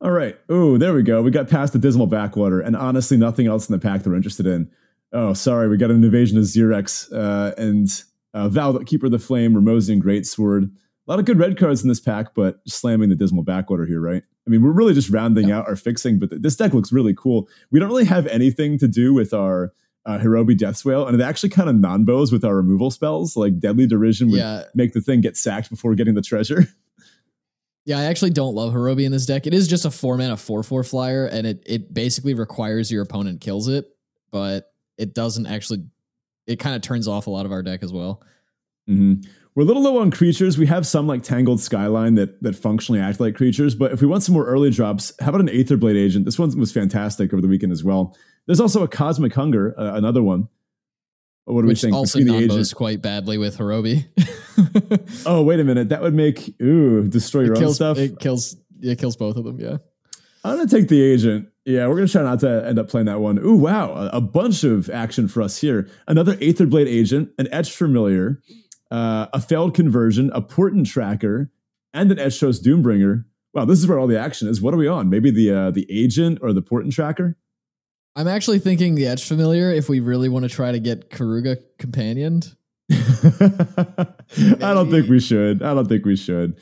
All right. Oh, there we go. We got past the dismal backwater, and honestly, nothing else in the pack that we're interested in. Oh, sorry. We got an invasion of Xerex uh, and uh, Val, Keeper of the Flame, Ramosian Greatsword. A lot of good red cards in this pack, but slamming the dismal backwater here, right? I mean, we're really just rounding out our fixing, but th- this deck looks really cool. We don't really have anything to do with our uh, Horobi Death's Wail, and it actually kind of nombos with our removal spells, like Deadly Derision would Yeah, make the thing get sacked before getting the treasure. Yeah, I actually don't love Horobi in this deck. It is just a four mana four four flyer, and it it basically requires your opponent kills it, but it doesn't actually. It kind of turns off a lot of our deck as well. hmm We're a little low on creatures. We have some like Tangled Skyline that that functionally act like creatures, but if we want some more early drops, how about an Aetherblade agent? This one was fantastic over the weekend as well. There's also a Cosmic Hunger, uh, another one. What do we which think? also agent- quite badly with Horobi. Oh, wait a minute. That would make ooh destroy your it own kills stuff. it kills it kills both of them. Yeah, I'm gonna take the agent. Yeah, we're gonna try not to end up playing that one. Ooh, wow, a, a bunch of action for us here. Another Aetherblade agent, an Etched Familiar, uh, a failed conversion, a Portent Tracker, and an Etched Host Doombringer. Wow, this is where all the action is. What are we on? Maybe the uh, the agent or the Portent Tracker? I'm actually thinking the Etch Familiar. If we really want to try to get Keruga companioned, I don't think we should. I don't think we should.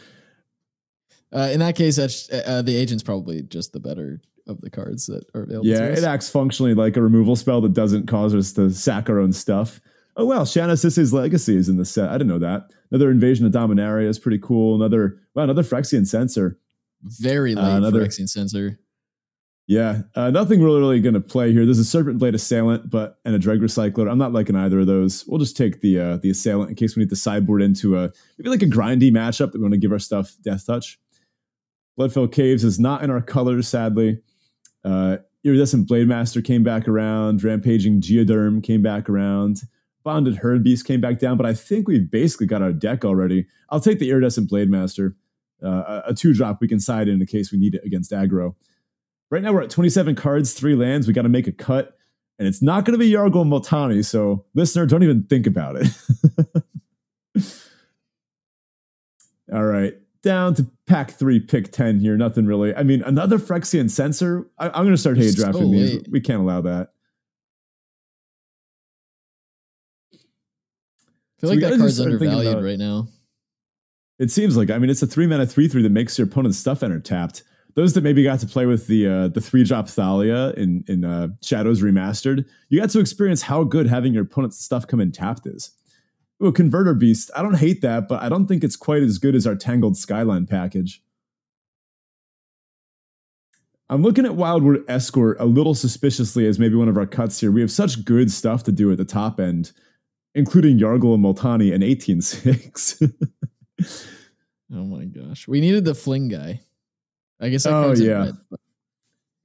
uh, in that case, Etch, uh, the agent's probably just the better of the cards that are available. Yeah, it acts functionally like a removal spell that doesn't cause us to sack our own stuff. Oh well, Shanna Sisay's Legacy is in the set. I didn't know that. Another Invasion of Dominaria is pretty cool. Another wow, another Phyrexian Censor. very Uh, late another- Phyrexian Censor. Yeah, uh, nothing really really going to play here. There's a Serpent Blade Assailant, but and a Dreg Recycler. I'm not liking either of those. We'll just take the uh, the Assailant in case we need to sideboard into a maybe like a grindy matchup that we want to give our stuff Death Touch. Bloodfell Caves is not in our colors, sadly. Uh, Iridescent Blademaster came back around. Rampaging Geoderm came back around. Bonded Herd Beast came back down, but I think we've basically got our deck already. I'll take the Iridescent Blademaster, uh, a two drop we can side in in case we need it against aggro. Right now we're at 27 cards, three lands. We got to make a cut, and it's not going to be Yargle Multani. So, listener, don't even think about it. All right, down to pack three, pick 10 here. Nothing really. I mean, another Phyrexian Censor. I, am going to start hate drafting so these. We can't allow that. I feel so like that card's undervalued about, right now. It seems like. I mean, it's a three mana three three that makes your opponent's stuff enter tapped. Those that maybe got to play with the uh, the three drop Thalia in in uh, Shadows Remastered, you got to experience how good having your opponent's stuff come in tapped is. Ooh, Converter Beast. I don't hate that, but I don't think it's quite as good as our Tangled Skyline package. I'm looking at Wildwood Escort a little suspiciously as maybe one of our cuts here. We have such good stuff to do at the top end including Yargle and Multani and 18-6. oh my gosh. We needed the fling guy. I guess Oh yeah.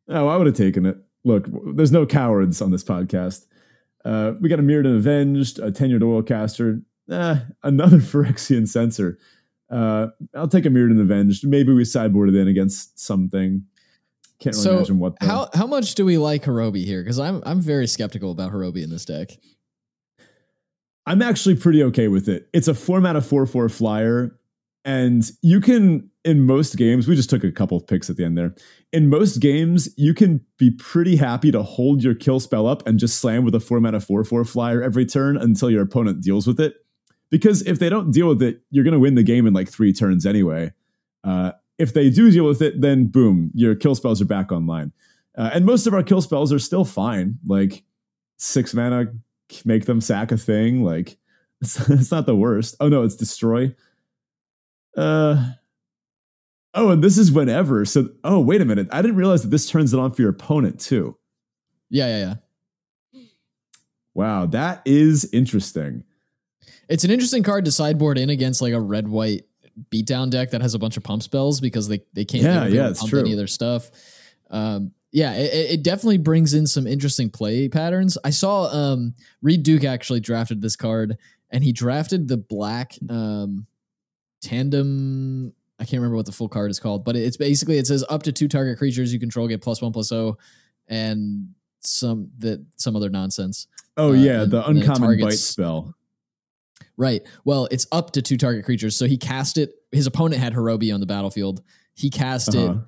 Oh, I would have taken it. Look, there's no cowards on this podcast. Uh, we got a Mirrodin Avenged, a tenured oilcaster, eh, another Phyrexian Censor. Uh, I'll take a Mirrodin Avenged. Maybe we sideboarded in against something. Can't really so imagine what. Though. How how much do we like Horobi here? Because I'm I'm very skeptical about Horobi in this deck. I'm actually pretty okay with it. It's a format of 4 4 flyer. And you can, in most games, we just took a couple of picks at the end there. In most games, you can be pretty happy to hold your kill spell up and just slam with a format of 4 4 flyer every turn until your opponent deals with it. Because if they don't deal with it, you're going to win the game in like three turns anyway. Uh, if they do deal with it, then boom, your kill spells are back online. Uh, and most of our kill spells are still fine. Like six mana make them sack a thing. Like it's, it's not the worst. Oh no, it's destroy. Uh oh, and this is whenever. So oh wait a minute, I didn't realize that this turns it on for your opponent too. Yeah, yeah, yeah. Wow, that is interesting. It's an interesting card to sideboard in against like a red white beatdown deck that has a bunch of pump spells because they, they can't yeah, yeah, pump true. any of their stuff. Um, yeah, it, it, definitely brings in some interesting play patterns. I saw um, Reid Duke actually drafted this card, and he drafted the black um, tandem. I can't remember what the full card is called, but it's basically it says up to two target creatures you control get plus one plus O, and some that some other nonsense. Oh uh, yeah, and, the uncommon bite spell. Right. Well, it's up to two target creatures. So he cast it. His opponent had Horobi on the battlefield. He cast uh-huh. it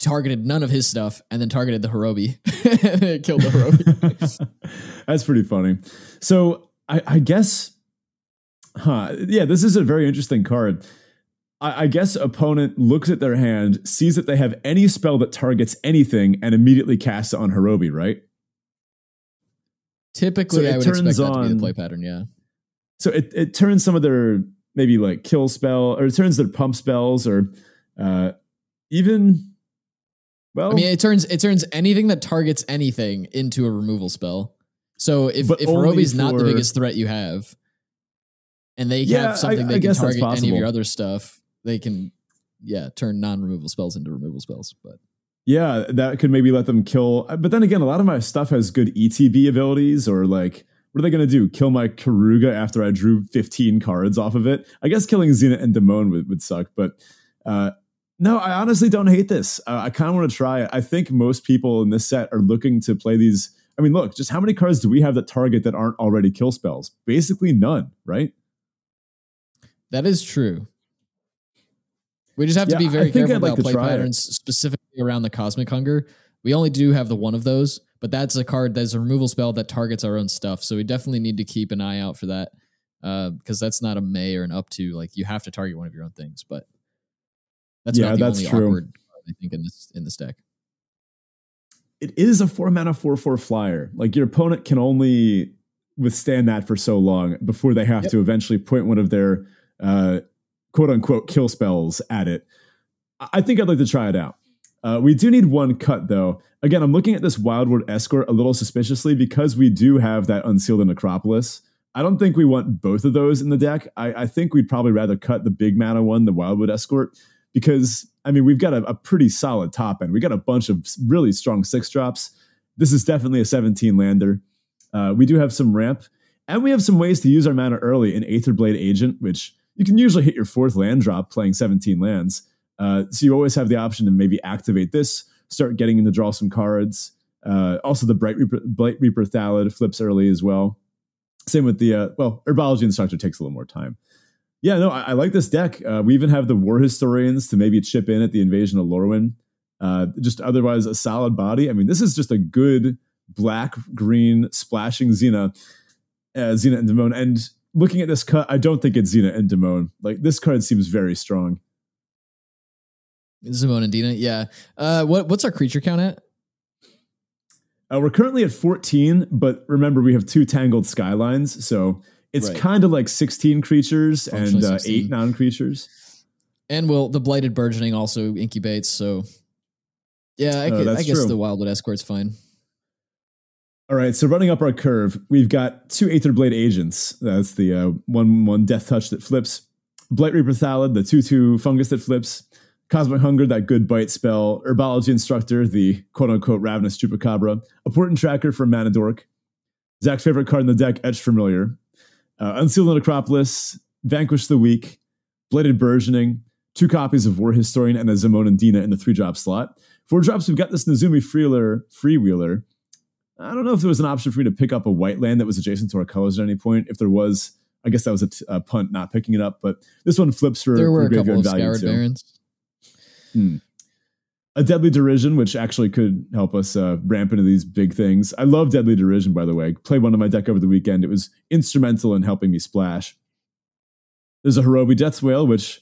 targeted none of his stuff and then targeted the Horobi and killed the Horobi. That's pretty funny. So I, I, guess, huh? Yeah, this is a very interesting card. I, I guess opponent looks at their hand, sees that they have any spell that targets anything, and immediately casts it on Horobi, right? Typically, so I would expect that on, to be the play pattern. Yeah. So it, it turns some of their maybe like kill spell, or it turns their pump spells, or uh, even well, I mean, it turns it turns anything that targets anything into a removal spell. So if if Horobi's not the biggest threat you have, and they yeah, have something I, they I can target any of your other stuff, they can yeah turn non-removal spells into removal spells. But yeah, that could maybe let them kill. But then again, a lot of my stuff has good ETB abilities, or like what are they going to do? Kill my Keruga after I drew 15 cards off of it? I guess killing Xena and Daimon would, would suck, but uh, no, I honestly don't hate this. Uh, I kind of want to try it. I think most people in this set are looking to play these. I mean, look, just how many cards do we have that target that aren't already kill spells? Basically none, right? That is true. We just have yeah, to be very careful about like play patterns, it. specifically around the Cosmic Hunger. We only do have the one of those, but that's a card that's a removal spell that targets our own stuff. So we definitely need to keep an eye out for that because uh, that's not a May or an up to. Like you have to target one of your own things, but that's yeah, that's true. Awkward, I think in this in this deck. It is a four mana four four flyer. Like your opponent can only withstand that for so long before they have yep. to eventually point one of their uh, quote unquote kill spells at it. I think I'd like to try it out. Uh, we do need one cut though. Again, I'm looking at this Wildwood Escort a little suspiciously because we do have that Unsealed Necropolis. I don't think we want both of those in the deck. I, I think we'd probably rather cut the big mana one, the Wildwood Escort, because I mean we've got a, a pretty solid top end. We got a bunch of really strong six drops. This is definitely a 17 lander. Uh, we do have some ramp, and we have some ways to use our mana early in Aetherblade Agent, which you can usually hit your fourth land drop playing 17 lands. Uh, so you always have the option to maybe activate this, start getting in to draw some cards. Uh, also, the Bright Reaper, Reaper Thallid flips early as well. Same with the, uh, well, Herbology Instructor takes a little more time. Yeah, no, I, I like this deck. Uh, we even have the War Historians to maybe chip in at the Invasion of Lorwyn. Uh, just otherwise a solid body. I mean, this is just a good black green splashing Xena, uh, Xena and Demone. And looking at this cut, I don't think it's Xena and Demone. Like this card seems very strong. Zimone and Dina, yeah. Uh, what what's our creature count at? Uh, we're currently at 14, but remember we have two tangled skylines, so it's Right. kind of like 16 creatures and uh, 16. eight non-creatures. And well, the blighted burgeoning also incubates, so yeah, I, could, I guess true. the wildwood escort's fine. All right, so running up our curve, we've got two Aetherblade agents. That's the uh, one one Death Touch that flips, Blightreaper Thallid, the two two fungus that flips, Cosmic Hunger, that good bite spell, Herbology Instructor, the quote unquote Ravenous Chupacabra, a Portent Tracker for Mana Dork, Zach's favorite card in the deck, Etched Familiar, uh, Unseal the Necropolis, Vanquish the Weak, Blighted Burgeoning, two copies of War Historian and a Zimone and Dina in the three drop slot. Four drops, we've got this Nezumi Freeler, Freewheeler. I don't know if there was an option for me to pick up a white land that was adjacent to our colors at any point. If there was, I guess that was a, t- a punt not picking it up. But this one flips for, There were for a couple of value scoured too. barons. A Deadly Derision, which actually could help us uh, ramp into these big things. I love Deadly Derision, by the way. Played one on my deck over the weekend. It was instrumental in helping me splash. There's a Horobi Death's Wail, which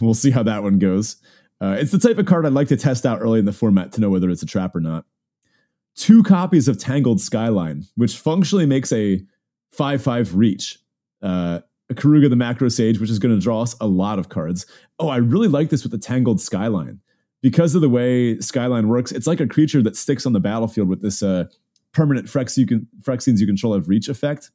we'll see how that one goes. Uh, it's the type of card I'd like to test out early in the format to know whether it's a trap or not. Two copies of Tangled Skyline, which functionally makes a 5 5 reach. Uh, Keruga the Macrosage, which is going to draw us a lot of cards. Oh, I really like this with the Tangled Skyline. Because of the way Skyline works, it's like a creature that sticks on the battlefield with this uh, permanent Phyrex you can, Phyrexians you control have reach effect.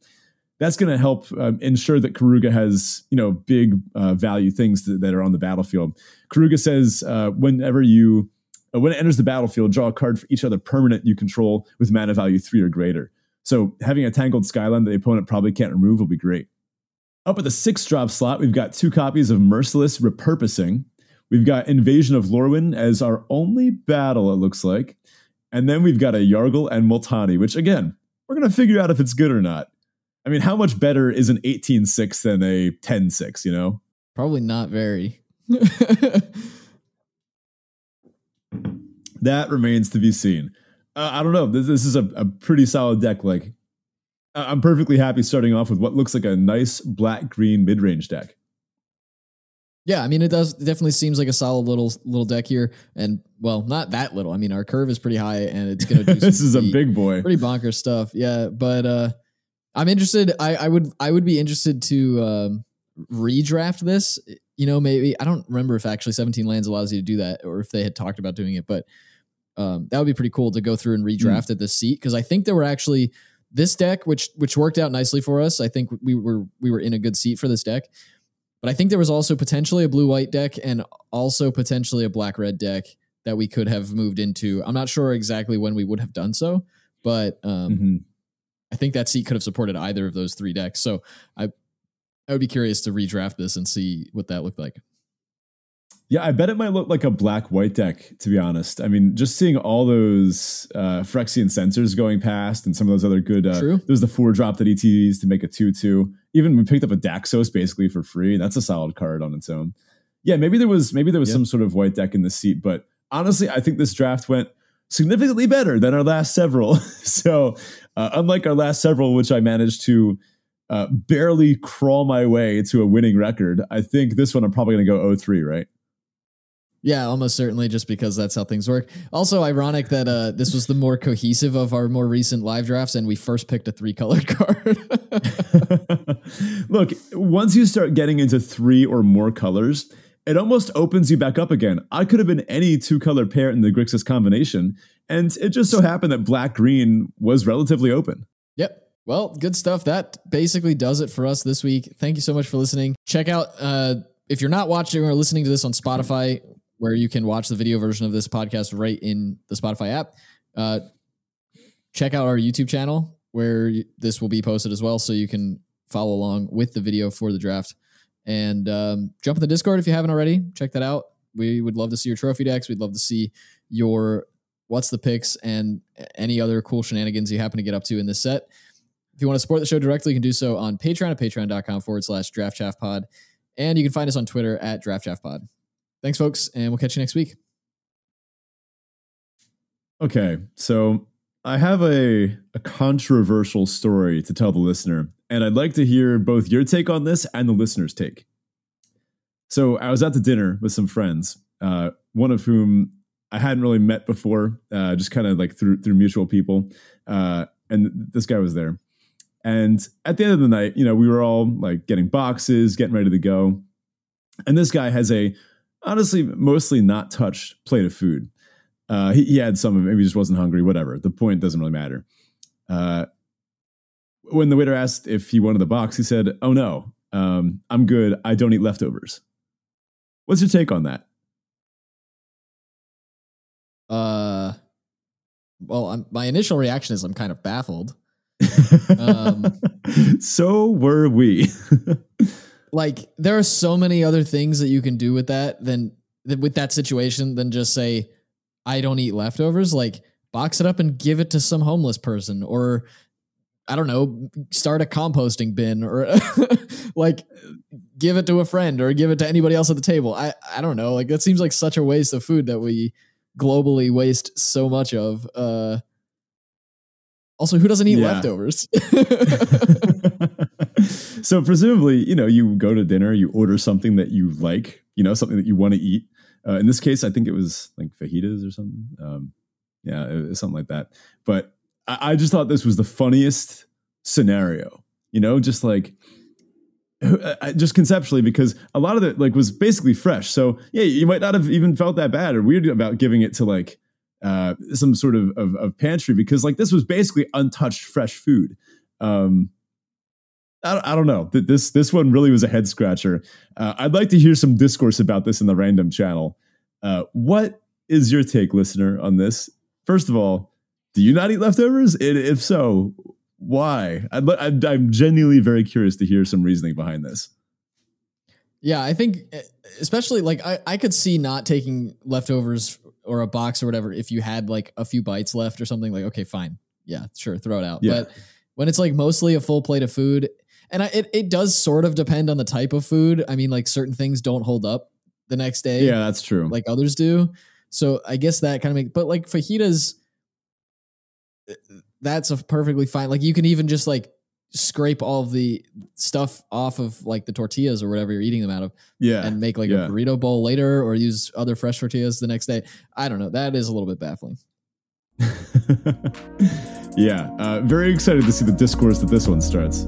That's going to help um, ensure that Keruga has you know big uh, value things that, that are on the battlefield. Keruga says uh, whenever you Uh, when it enters the battlefield, draw a card for each other permanent you control with mana value three or greater. So having a tangled skyline that the opponent probably can't remove will be great. Up at the six drop slot, we've got two copies of Merciless Repurposing. We've got Invasion of Lorwyn as our only battle, it looks like. And then we've got a Yargle and Multani, which again, we're going to figure out if it's good or not. I mean, how much better is an 18 6 than a 10 6, you know? Probably not very. That remains to be seen. Uh, I don't know. This, this is a, a pretty solid deck. Like, I'm perfectly happy starting off with what looks like a nice black green mid range deck. yeah, I mean it does it definitely seems like a solid little little deck here, and well, not that little. I mean our curve is pretty high, and it's gonna do. this is a big boy. pretty bonkers stuff. Yeah, but uh I'm interested. I, I would I would be interested to um, redraft this. You know, maybe I don't remember if actually 17 lands allows you to do that, or if they had talked about doing it. But um, that would be pretty cool to go through and redraft at this seat because I think there were actually this deck, which which worked out nicely for us. I think we were we were in a good seat for this deck. But I think there was also potentially a blue white deck and also potentially a black red deck that we could have moved into. I'm not sure exactly when we would have done so, but um, Mhm. I think that seat could have supported either of those three decks. So I I would be curious to redraft this and see what that looked like. Yeah, I bet it might look like a black white deck, to be honest. I mean, just seeing all those uh, Phyrexian Censors going past and some of those other good. Uh, True. There's the four drop that ETs to make a 2 2. Even we picked up a Daxos basically for free. That's a solid card on its own. Yeah, maybe there was maybe there was Yeah. some sort of white deck in the seat, but honestly, I think this draft went significantly better than our last several. so, uh, unlike our last several, which I managed to uh, barely crawl my way to a winning record, I think this one I'm probably going to go 0-3, right? Yeah, almost certainly just because that's how things work. Also ironic that uh this was the more cohesive of our more recent live drafts and we first picked a three colored card. Look, once you start getting into three or more colors, it almost opens you back up again. I could have been any two color pair in the Grixis combination, and it just so happened that black green was relatively open. Yep. Well, good stuff. That basically does it for us this week. Thank you so much for listening. Check out uh if you're not watching or listening to this on Spotify, where you can watch the video version of this podcast right in the Spotify app. Uh check out our YouTube channel. where this will be posted as well, so you can follow along with the video for the draft. And um, jump in the Discord if you haven't already. Check that out. We would love to see your trophy decks. We'd love to see your what's the picks and any other cool shenanigans you happen to get up to in this set. If you want to support the show directly, you can do so on Patreon at patreon.com forward slash draft pod. And you can find us on Twitter at draft pod. Thanks, folks, and we'll catch you next week. Okay, so I have a, a controversial story to tell the listener, and I'd like to hear both your take on this and the listener's take. So I was at the dinner with some friends, uh, one of whom I hadn't really met before, uh, just kind of like through through mutual people, uh, and this guy was there. And at the end of the night, you know, we were all like getting boxes, getting ready to go, and this guy has a honestly mostly not touched plate of food. Uh, he, he had some of it, maybe he just wasn't hungry, whatever. The point doesn't really matter. Uh, when the waiter asked if he wanted the box, he said, Oh no, um, I'm good. I don't eat leftovers. What's your take on that? Uh, well, I'm, my initial reaction is I'm kind of baffled. Um, so were we. Like, there are so many other things that you can do with that than than- with that situation than just say, I don't eat leftovers. Like, box it up and give it to some homeless person, or I don't know, start a composting bin, or like give it to a friend, or give it to anybody else at the table. I I don't know. Like, that seems like such a waste of food that we globally waste so much of. Uh, also, who doesn't eat Yeah. leftovers? so presumably, you know, you go to dinner, you order something that you like, you know, something that you want to eat. Uh, in this case, I think it was like fajitas or something. Um, yeah, it something like that. But I, I just thought this was the funniest scenario. You know, just like I- I- just conceptually because a lot of it like was basically fresh. So yeah, you might not have even felt that bad or weird about giving it to like uh, some sort of, of of pantry because like this was basically untouched fresh food. Um, I, don't- I don't know. This this one really was a head scratcher. Uh, I'd like to hear some discourse about this in the random channel. Uh, what is your take, listener, on this? First of all, do you not eat leftovers? And if so, why? I'd, I'd, I'm genuinely very curious to hear some reasoning behind this. Yeah, I think especially like I, I could see not taking leftovers or a box or whatever if you had like a few bites left or something like okay fine yeah sure throw it out Yeah. but when it's like mostly a full plate of food and I, it, it does sort of depend on the type of food I mean like certain things don't hold up the next day Yeah, that's true. like others do so I guess that kind of makes, but like fajitas that's a perfectly fine like you can even just like scrape all the stuff off of like the tortillas or whatever you're eating them out of yeah. and make like yeah. a burrito bowl later or use other fresh tortillas the next day. I don't know. That is a little bit baffling. yeah. Uh, very excited to see the discourse that this one starts.